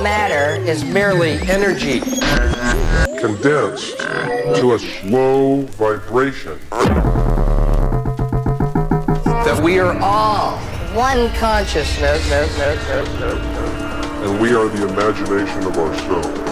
Matter is merely energy. Condensed to a slow vibration. That we are all one consciousness. And we are the imagination of ourselves.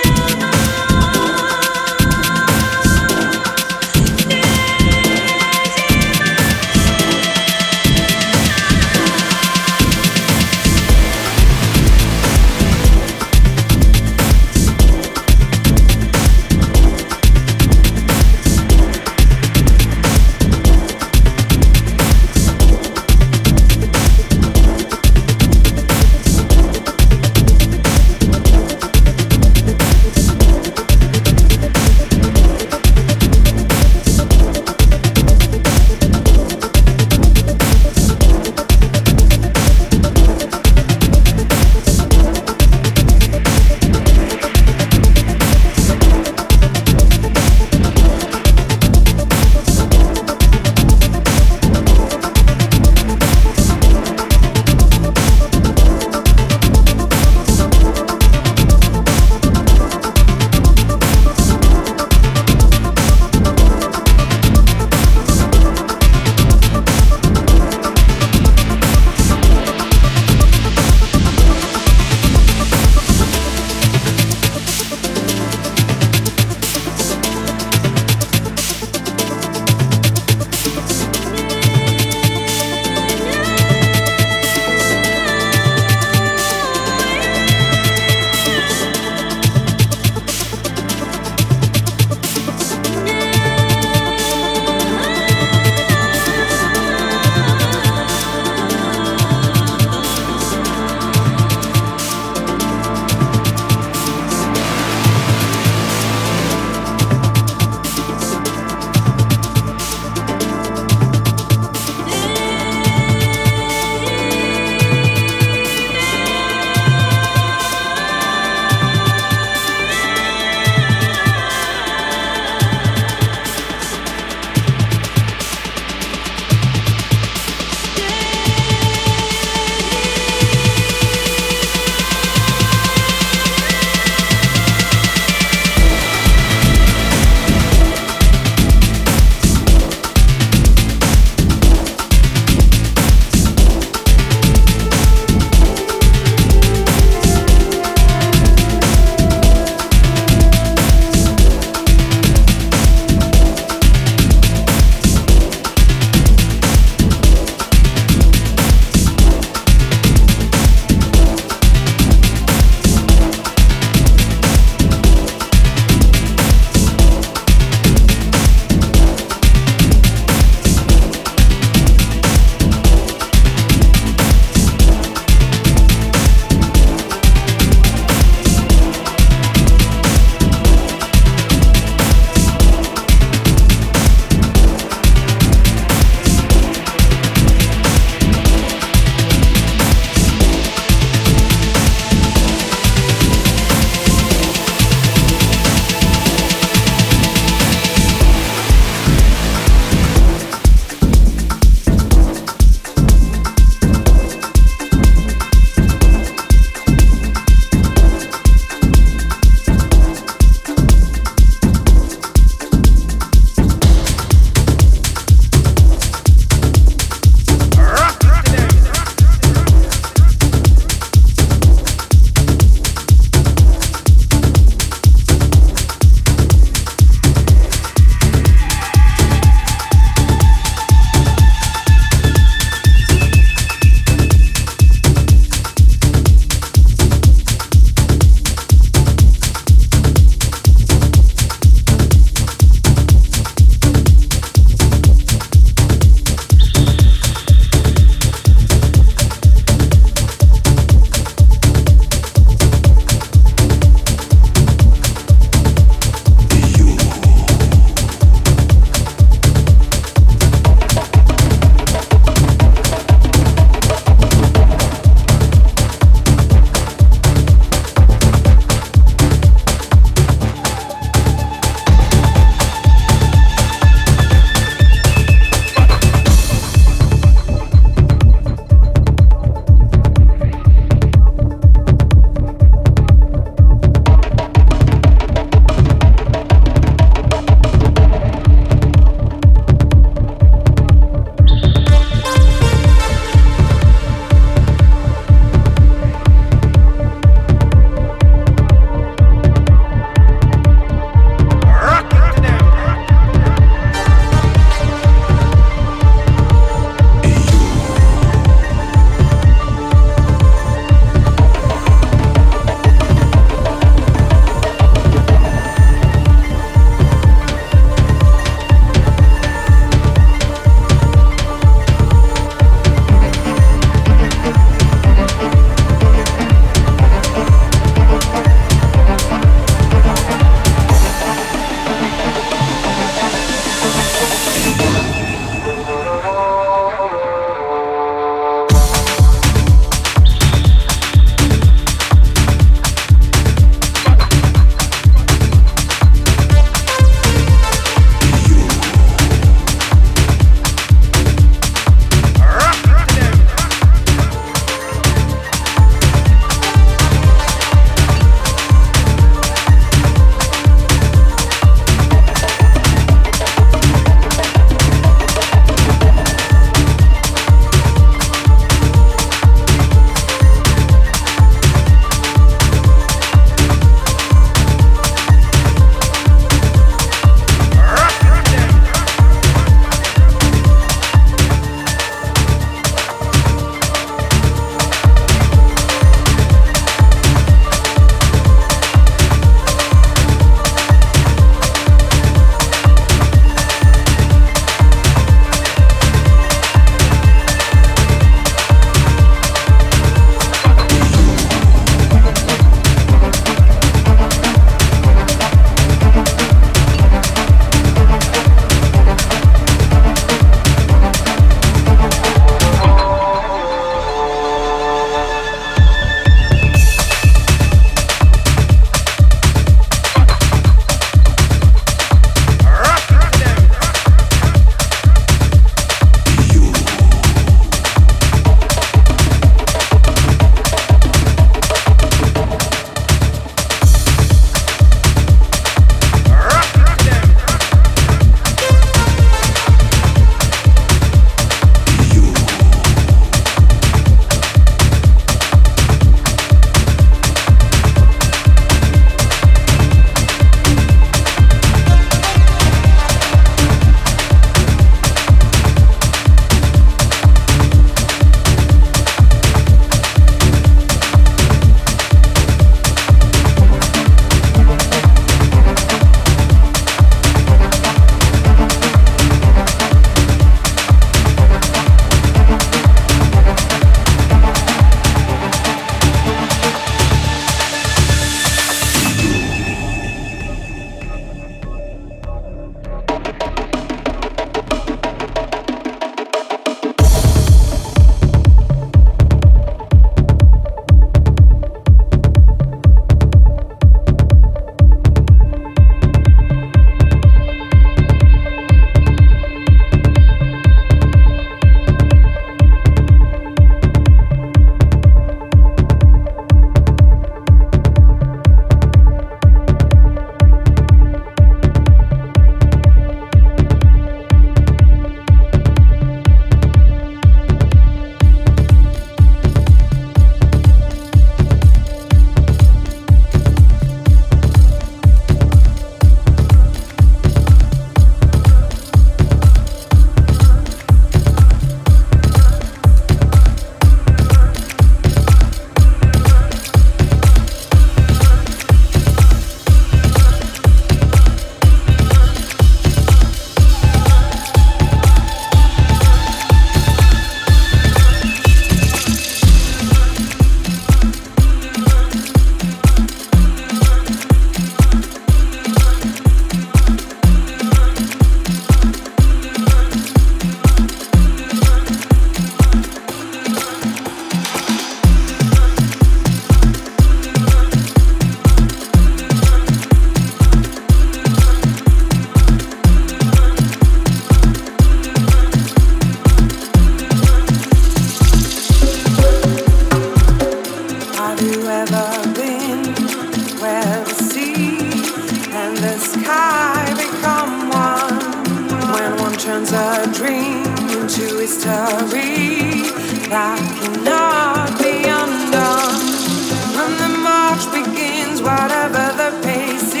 whatever the pace is.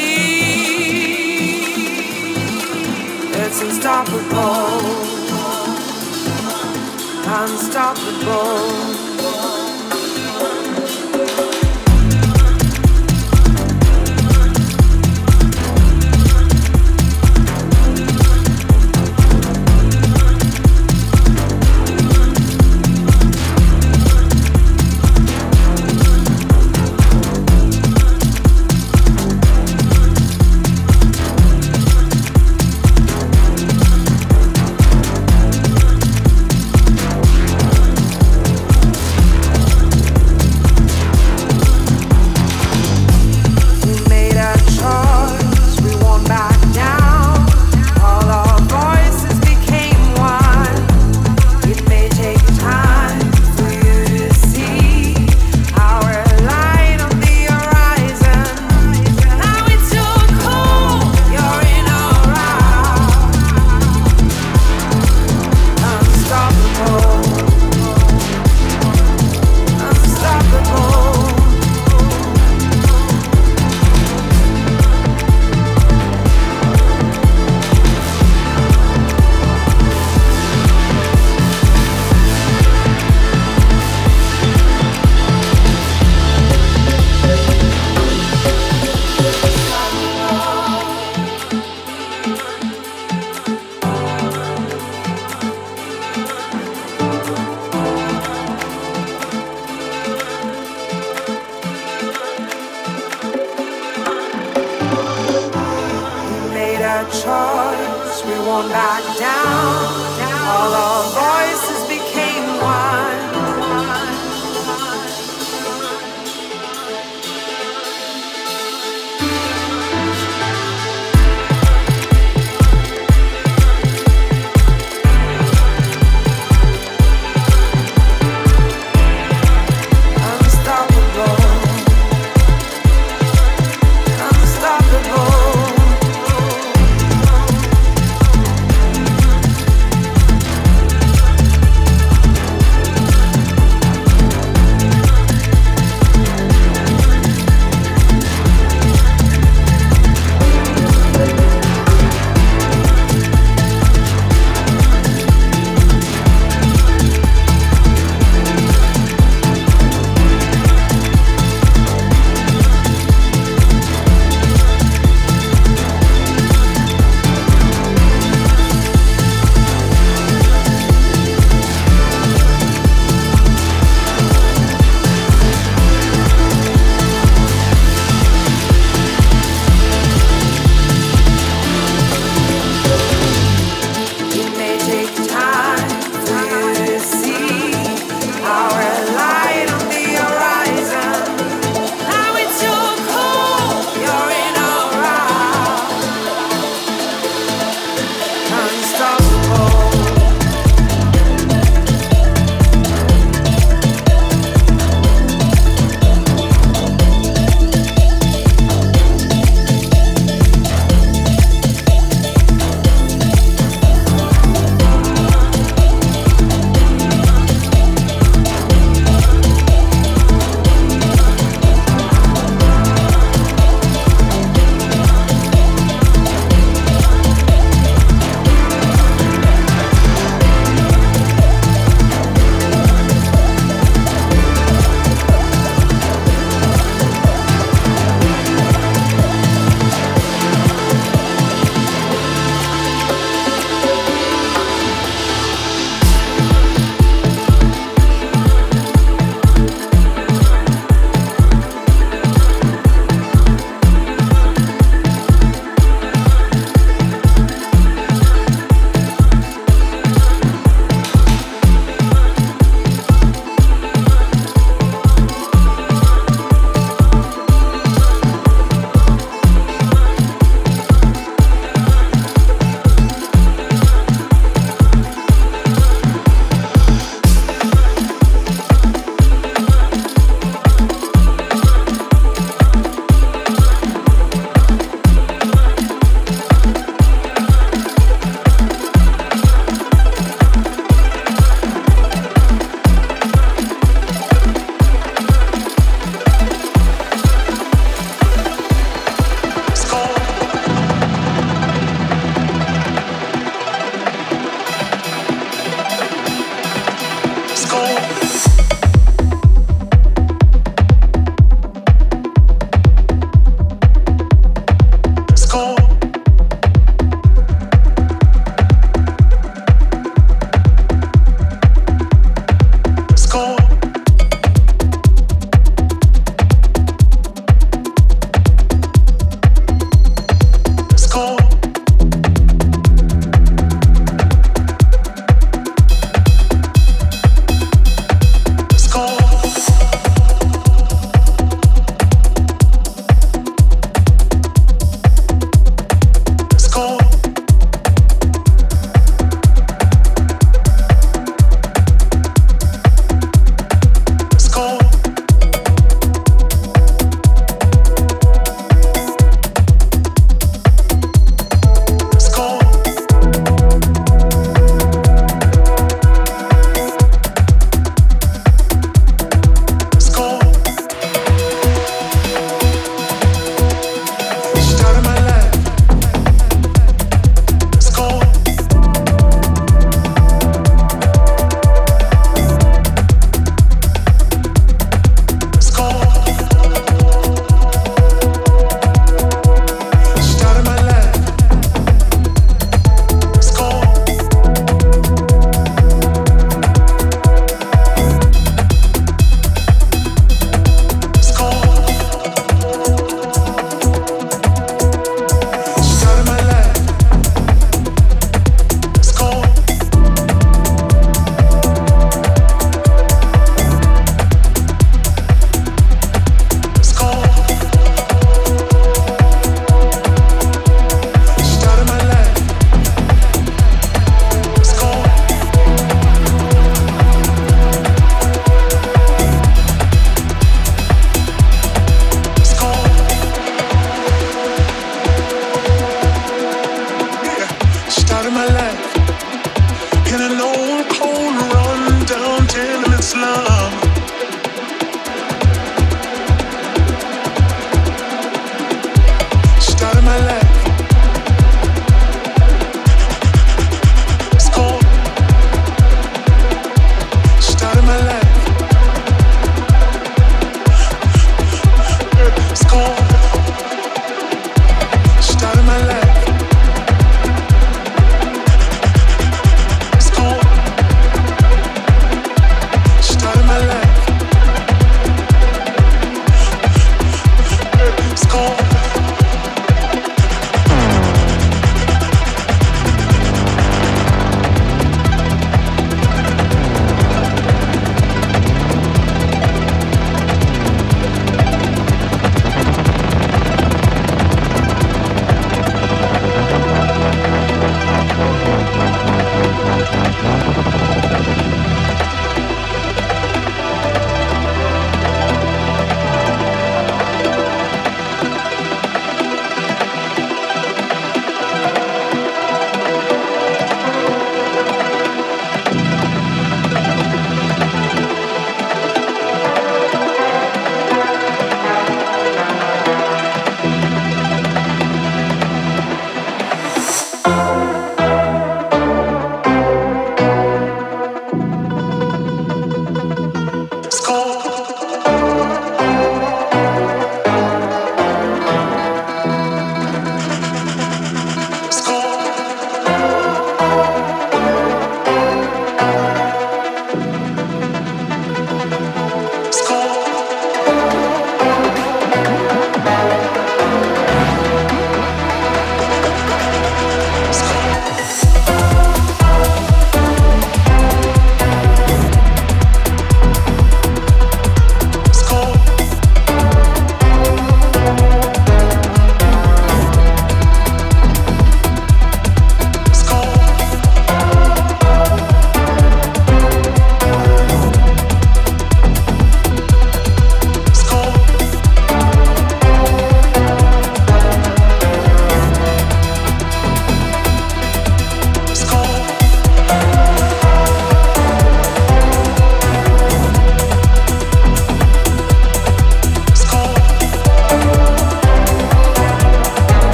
It's unstoppable, unstoppable.